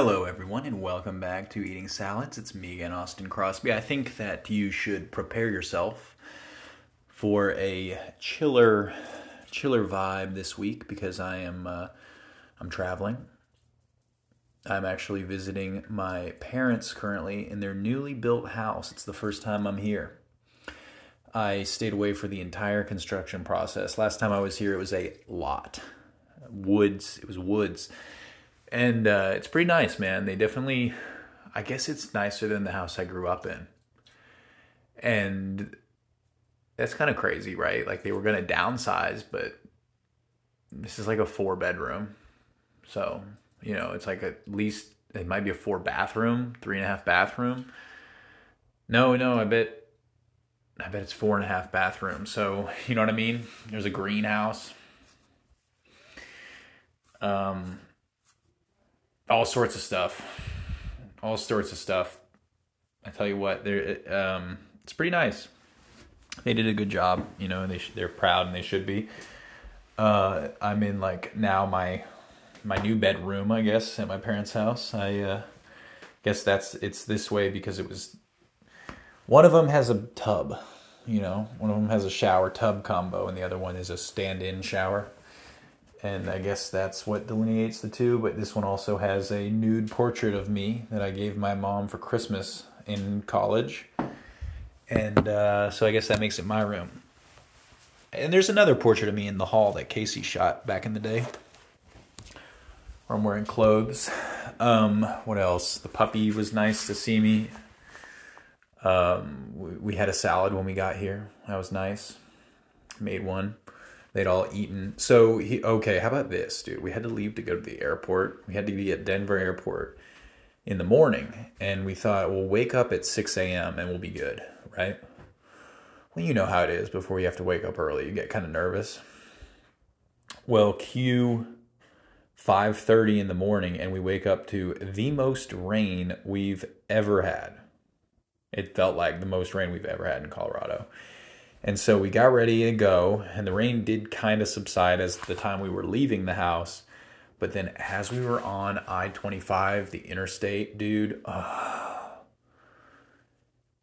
Hello, everyone, and welcome back to Eating Salads. It's me again, Austin Crosby. I think that you should prepare yourself for a chiller, chiller vibe this week because I am uh, I'm traveling. I'm actually visiting my parents currently in their newly built house. It's the first time I'm here. I stayed away for the entire construction process. Last time I was here, it was a lot woods. It was woods and uh, it's pretty nice, man. They definitely, I guess it's nicer than the house I grew up in, and that's kind of crazy, right? Like they were gonna downsize, but this is like a four bedroom, so you know it's like at least it might be a four bathroom, three and a half bathroom. No, no, I bet. I bet it's four and a half bathrooms. So, you know what I mean? There's a greenhouse. Um, all sorts of stuff, all sorts of stuff. I tell you what, they're um, it's pretty nice. They did a good job, you know, and they sh- they're proud and they should be. Uh, I'm in like now my my new bedroom, I guess, at my parents' house. I uh, guess that's it's this way because it was one of them has a tub, you know, one of them has a shower tub combo, and the other one is a stand-in shower and I guess that's what delineates the two. But this one also has a nude portrait of me that I gave my mom for Christmas in college, and uh, so I guess that makes it my room. And there's another portrait of me in the hall that Casey shot back in the day, where I'm wearing clothes. Um, what else? The puppy was nice to see me. Um, we, we had a salad when we got here. That was nice. Made one. They'd all eaten. So he okay, how about this, dude? We had to leave to go to the airport. We had to be at Denver Airport in the morning, and we thought we'll wake up at six a.m. and we'll be good, right? Well, you know how it is. Before you have to wake up early, you get kind of nervous. Well, cue five thirty in the morning, and we wake up to the most rain we've ever had. It felt like the most rain we've ever had in Colorado. And so we got ready to go, and the rain did kind of subside as the time we were leaving the house. But then as we were on I 25, the interstate, dude, uh,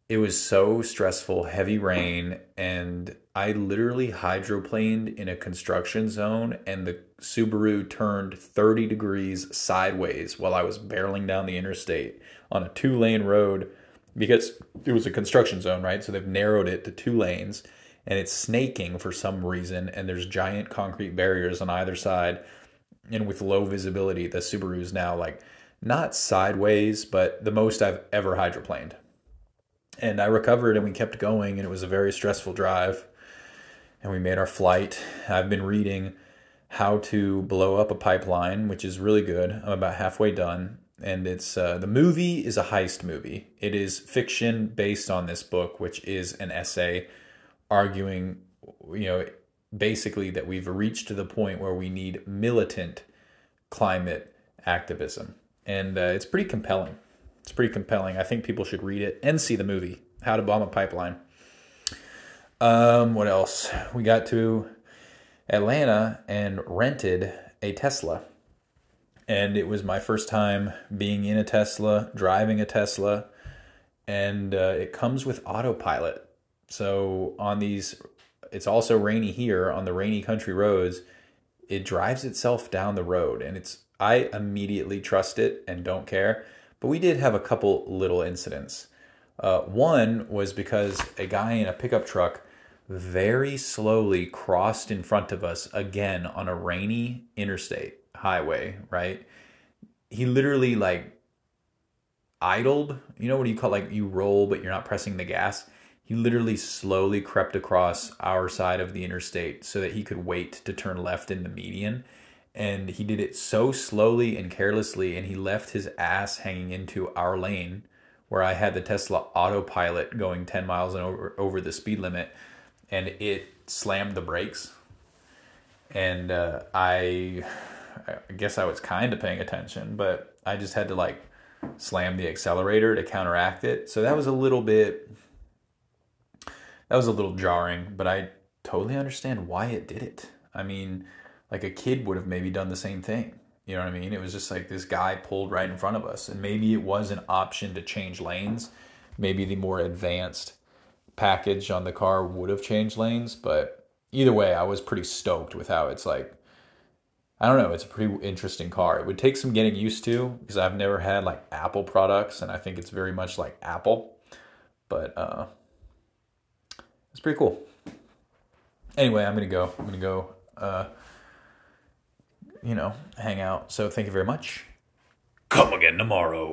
it was so stressful, heavy rain, and I literally hydroplaned in a construction zone, and the Subaru turned 30 degrees sideways while I was barreling down the interstate on a two lane road because it was a construction zone, right? So they've narrowed it to two lanes and it's snaking for some reason and there's giant concrete barriers on either side and with low visibility the Subaru is now like not sideways but the most I've ever hydroplaned. And I recovered and we kept going and it was a very stressful drive and we made our flight. I've been reading how to blow up a pipeline, which is really good. I'm about halfway done and it's uh, the movie is a heist movie. It is fiction based on this book, which is an essay arguing, you know, basically that we've reached to the point where we need militant climate activism, and uh, it's pretty compelling. It's pretty compelling. I think people should read it and see the movie, How to Bomb a Pipeline. Um, what else? We got to Atlanta and rented a Tesla and it was my first time being in a Tesla, driving a Tesla, and uh, it comes with autopilot. So on these, it's also rainy here on the rainy country roads. It drives itself down the road, and it's I immediately trust it and don't care. But we did have a couple little incidents. Uh, one was because a guy in a pickup truck very slowly crossed in front of us again on a rainy interstate highway, right? He literally like idled. You know what do you call like you roll but you're not pressing the gas? He literally slowly crept across our side of the interstate so that he could wait to turn left in the median. And he did it so slowly and carelessly, and he left his ass hanging into our lane where I had the Tesla autopilot going 10 miles and over, over the speed limit, and it slammed the brakes. And uh, I I guess I was kind of paying attention, but I just had to like slam the accelerator to counteract it. So that was a little bit that was a little jarring, but I totally understand why it did it. I mean, like a kid would have maybe done the same thing. You know what I mean? It was just like this guy pulled right in front of us, and maybe it was an option to change lanes. Maybe the more advanced package on the car would have changed lanes, but either way, I was pretty stoked with how it's like. I don't know. It's a pretty interesting car. It would take some getting used to because I've never had like Apple products, and I think it's very much like Apple. But uh, it's pretty cool. Anyway, I'm gonna go. I'm gonna go. Uh, you know, hang out. So thank you very much. Come again tomorrow.